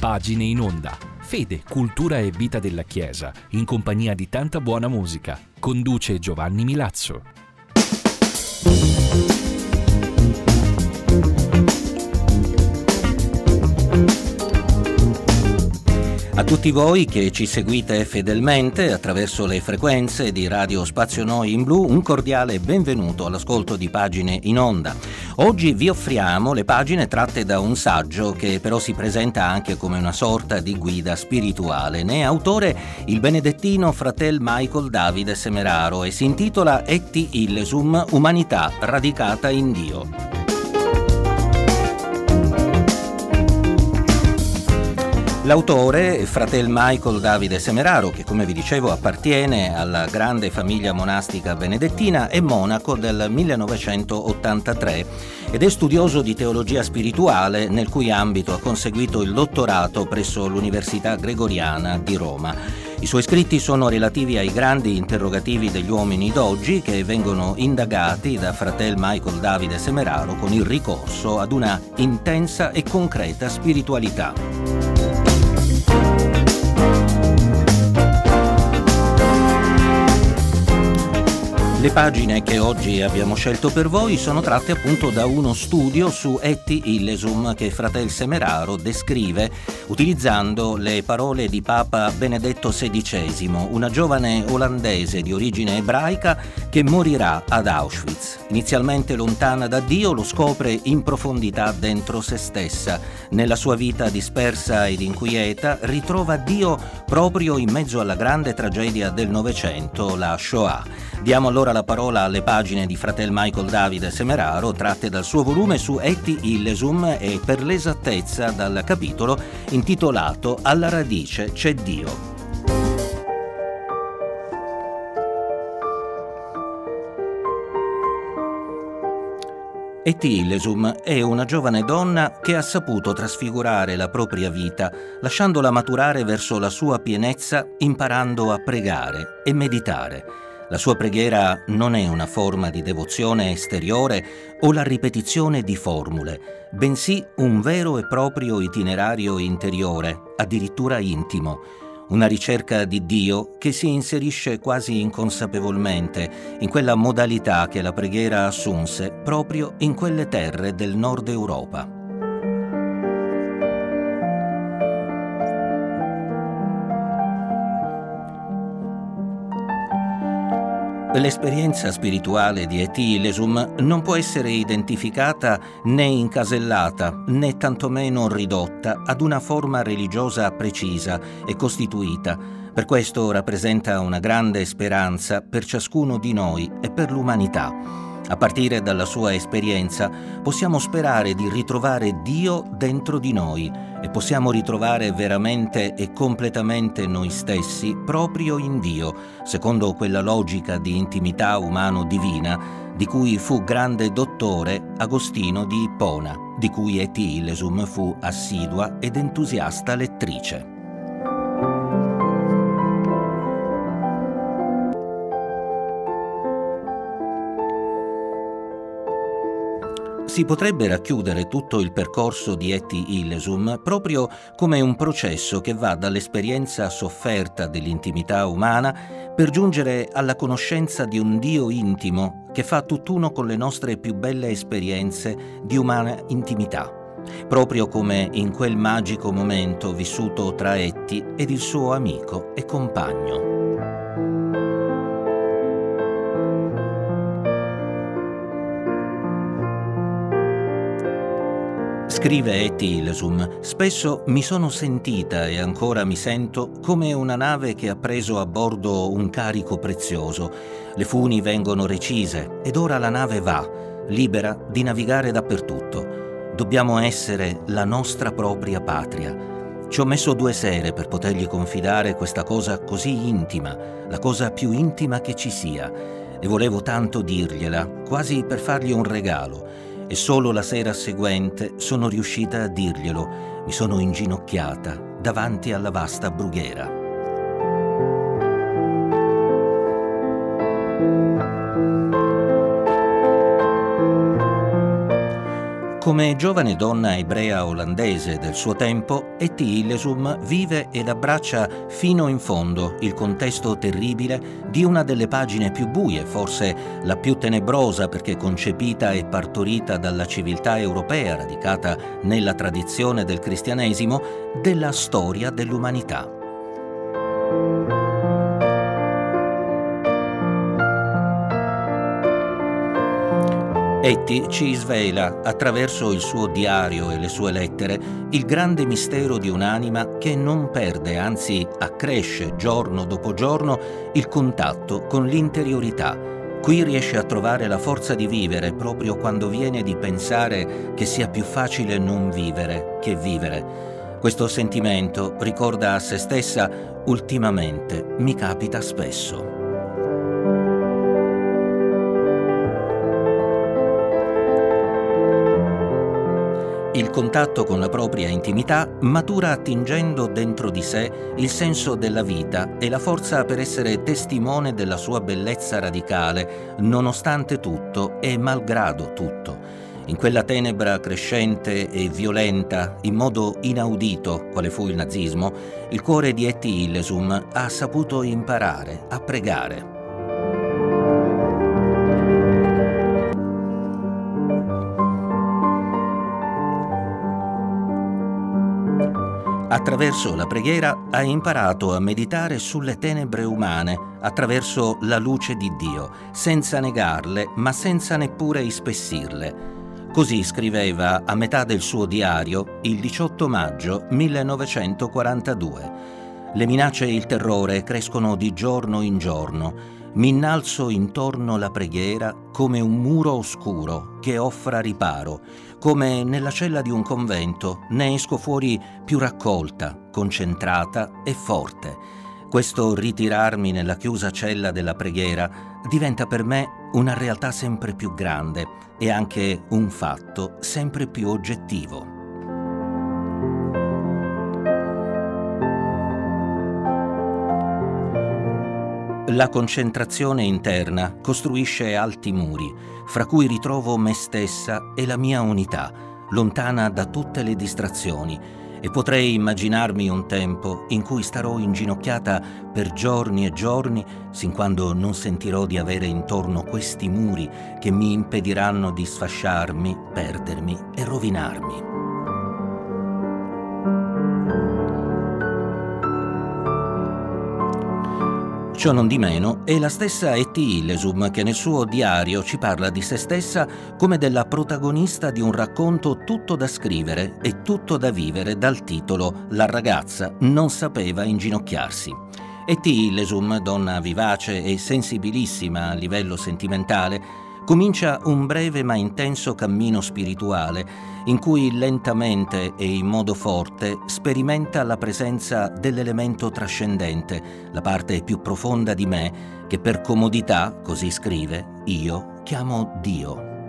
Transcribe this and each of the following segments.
Pagine in onda. Fede, cultura e vita della Chiesa, in compagnia di tanta buona musica. Conduce Giovanni Milazzo. Tutti voi che ci seguite fedelmente attraverso le frequenze di Radio Spazio Noi in Blu, un cordiale benvenuto all'ascolto di Pagine in Onda. Oggi vi offriamo le pagine tratte da un saggio che però si presenta anche come una sorta di guida spirituale. Ne è autore il benedettino fratel Michael Davide Semeraro e si intitola Etti Illesum, Umanità radicata in Dio. L'autore, fratel Michael Davide Semeraro, che come vi dicevo appartiene alla grande famiglia monastica benedettina, è monaco del 1983 ed è studioso di teologia spirituale nel cui ambito ha conseguito il dottorato presso l'Università Gregoriana di Roma. I suoi scritti sono relativi ai grandi interrogativi degli uomini d'oggi che vengono indagati da fratel Michael Davide Semeraro con il ricorso ad una intensa e concreta spiritualità. Le pagine che oggi abbiamo scelto per voi sono tratte appunto da uno studio su Etti Illesum che Fratel Semeraro descrive utilizzando le parole di Papa Benedetto XVI, una giovane olandese di origine ebraica che morirà ad Auschwitz. Inizialmente lontana da Dio, lo scopre in profondità dentro se stessa. Nella sua vita dispersa ed inquieta, ritrova Dio proprio in mezzo alla grande tragedia del Novecento, la Shoah. Diamo allora la parola alle pagine di fratel Michael Davide Semeraro tratte dal suo volume su Eti Illesum e per l'esattezza dal capitolo intitolato Alla radice c'è Dio. Eti Illesum è una giovane donna che ha saputo trasfigurare la propria vita, lasciandola maturare verso la sua pienezza, imparando a pregare e meditare. La sua preghiera non è una forma di devozione esteriore o la ripetizione di formule, bensì un vero e proprio itinerario interiore, addirittura intimo, una ricerca di Dio che si inserisce quasi inconsapevolmente in quella modalità che la preghiera assunse proprio in quelle terre del nord Europa. L'esperienza spirituale di Eti Lesum non può essere identificata né incasellata né tantomeno ridotta ad una forma religiosa precisa e costituita. Per questo rappresenta una grande speranza per ciascuno di noi e per l'umanità. A partire dalla sua esperienza possiamo sperare di ritrovare Dio dentro di noi e possiamo ritrovare veramente e completamente noi stessi proprio in Dio, secondo quella logica di intimità umano-divina di cui fu grande dottore Agostino di Ippona, di cui Eti Illesum fu assidua ed entusiasta lettrice. Si potrebbe racchiudere tutto il percorso di Eti Illesum proprio come un processo che va dall'esperienza sofferta dell'intimità umana per giungere alla conoscenza di un Dio intimo che fa tutt'uno con le nostre più belle esperienze di umana intimità proprio come in quel magico momento vissuto tra Etti ed il suo amico e compagno. Scrive Eti Ilesum, spesso mi sono sentita e ancora mi sento come una nave che ha preso a bordo un carico prezioso. Le funi vengono recise ed ora la nave va, libera di navigare dappertutto. Dobbiamo essere la nostra propria patria. Ci ho messo due sere per potergli confidare questa cosa così intima, la cosa più intima che ci sia, e volevo tanto dirgliela, quasi per fargli un regalo e solo la sera seguente sono riuscita a dirglielo. Mi sono inginocchiata davanti alla vasta brughiera. thank you Come giovane donna ebrea olandese del suo tempo, Etty Hillesum vive ed abbraccia fino in fondo il contesto terribile di una delle pagine più buie, forse la più tenebrosa perché concepita e partorita dalla civiltà europea radicata nella tradizione del cristianesimo, della storia dell'umanità. Etty ci svela, attraverso il suo diario e le sue lettere, il grande mistero di un'anima che non perde, anzi accresce giorno dopo giorno il contatto con l'interiorità. Qui riesce a trovare la forza di vivere proprio quando viene di pensare che sia più facile non vivere che vivere. Questo sentimento, ricorda a se stessa, ultimamente mi capita spesso. Il contatto con la propria intimità matura attingendo dentro di sé il senso della vita e la forza per essere testimone della sua bellezza radicale, nonostante tutto e malgrado tutto. In quella tenebra crescente e violenta, in modo inaudito, quale fu il nazismo, il cuore di Etty Hillesum ha saputo imparare a pregare. Attraverso la preghiera ha imparato a meditare sulle tenebre umane attraverso la luce di Dio, senza negarle, ma senza neppure ispessirle. Così scriveva a metà del suo diario il 18 maggio 1942. Le minacce e il terrore crescono di giorno in giorno. Mi innalzo intorno la preghiera come un muro oscuro che offra riparo come nella cella di un convento, ne esco fuori più raccolta, concentrata e forte. Questo ritirarmi nella chiusa cella della preghiera diventa per me una realtà sempre più grande e anche un fatto sempre più oggettivo. La concentrazione interna costruisce alti muri, fra cui ritrovo me stessa e la mia unità, lontana da tutte le distrazioni, e potrei immaginarmi un tempo in cui starò inginocchiata per giorni e giorni, sin quando non sentirò di avere intorno questi muri che mi impediranno di sfasciarmi, perdermi e rovinarmi. Ciò non di meno è la stessa Etty Hillesum che nel suo diario ci parla di se stessa come della protagonista di un racconto tutto da scrivere e tutto da vivere dal titolo La ragazza non sapeva inginocchiarsi. Etty Hillesum, donna vivace e sensibilissima a livello sentimentale, comincia un breve ma intenso cammino spirituale in cui lentamente e in modo forte sperimenta la presenza dell'elemento trascendente, la parte più profonda di me che per comodità, così scrive, io chiamo Dio.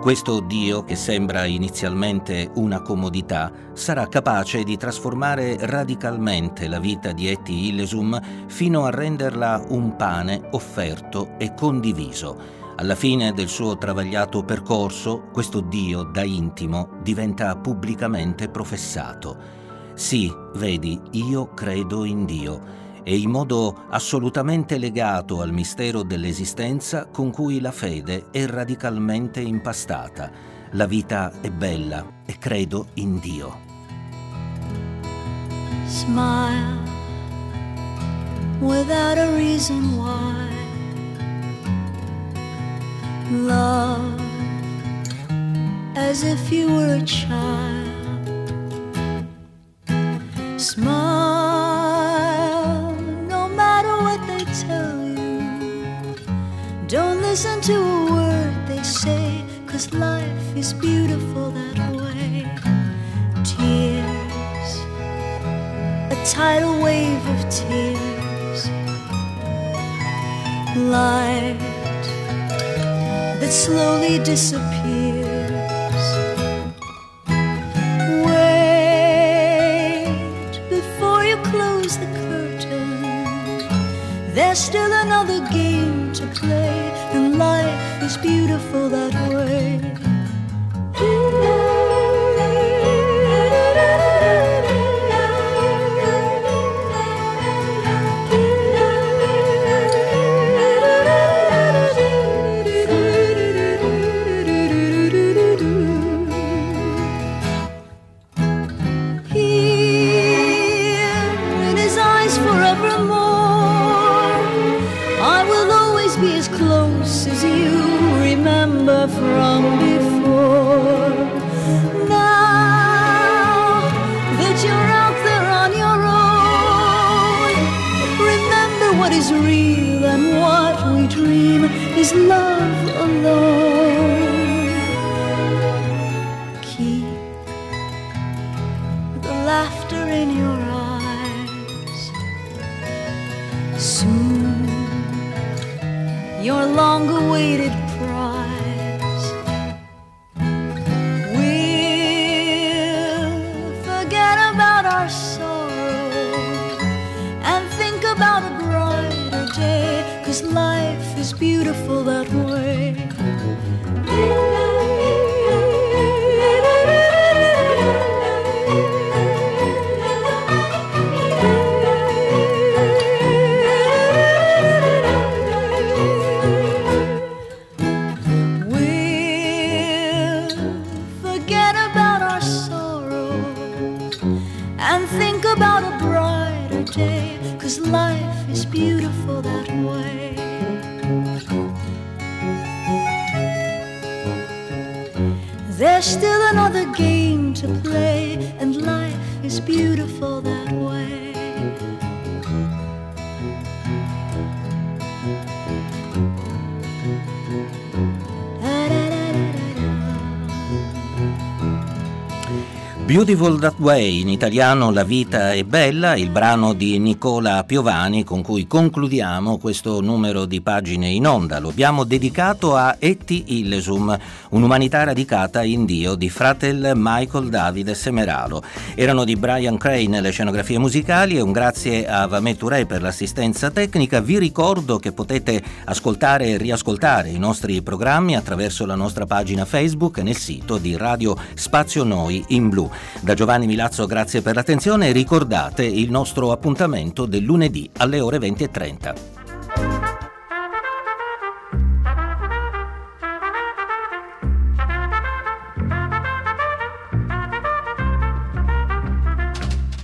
Questo Dio, che sembra inizialmente una comodità, sarà capace di trasformare radicalmente la vita di Etty Hillesum fino a renderla un pane offerto e condiviso. Alla fine del suo travagliato percorso, questo Dio da intimo diventa pubblicamente professato. Sì, vedi, io credo in Dio e in modo assolutamente legato al mistero dell'esistenza con cui la fede è radicalmente impastata. La vita è bella e credo in Dio. Smile without a reason why. Love as if you were a child. To a word they say, cause life is beautiful that way. Tears, a tidal wave of tears. Light that slowly disappears. Wait before you close the curtain. There's still another game to play, and life is beautiful that way. from before. Now that you're out there on your own, remember what is real and what we dream is love alone. Keep the laughter in your eyes. Soon, your long awaited beautiful that way. about a brighter day. Cause life is beautiful that way. There's still another game to play, and life is beautiful in italiano La vita è bella, il brano di Nicola Piovani con cui concludiamo questo numero di pagine in onda. Lo abbiamo dedicato a Etti Illesum, un'umanità radicata in Dio di Fratel Michael Davide Semeralo. Erano di Brian Crane le scenografie musicali e un grazie a Vamet Touré per l'assistenza tecnica. Vi ricordo che potete ascoltare e riascoltare i nostri programmi attraverso la nostra pagina Facebook nel sito di Radio Spazio Noi in Blu. Da Giovanni Milazzo grazie per l'attenzione e ricordate il nostro appuntamento del lunedì alle ore 20.30.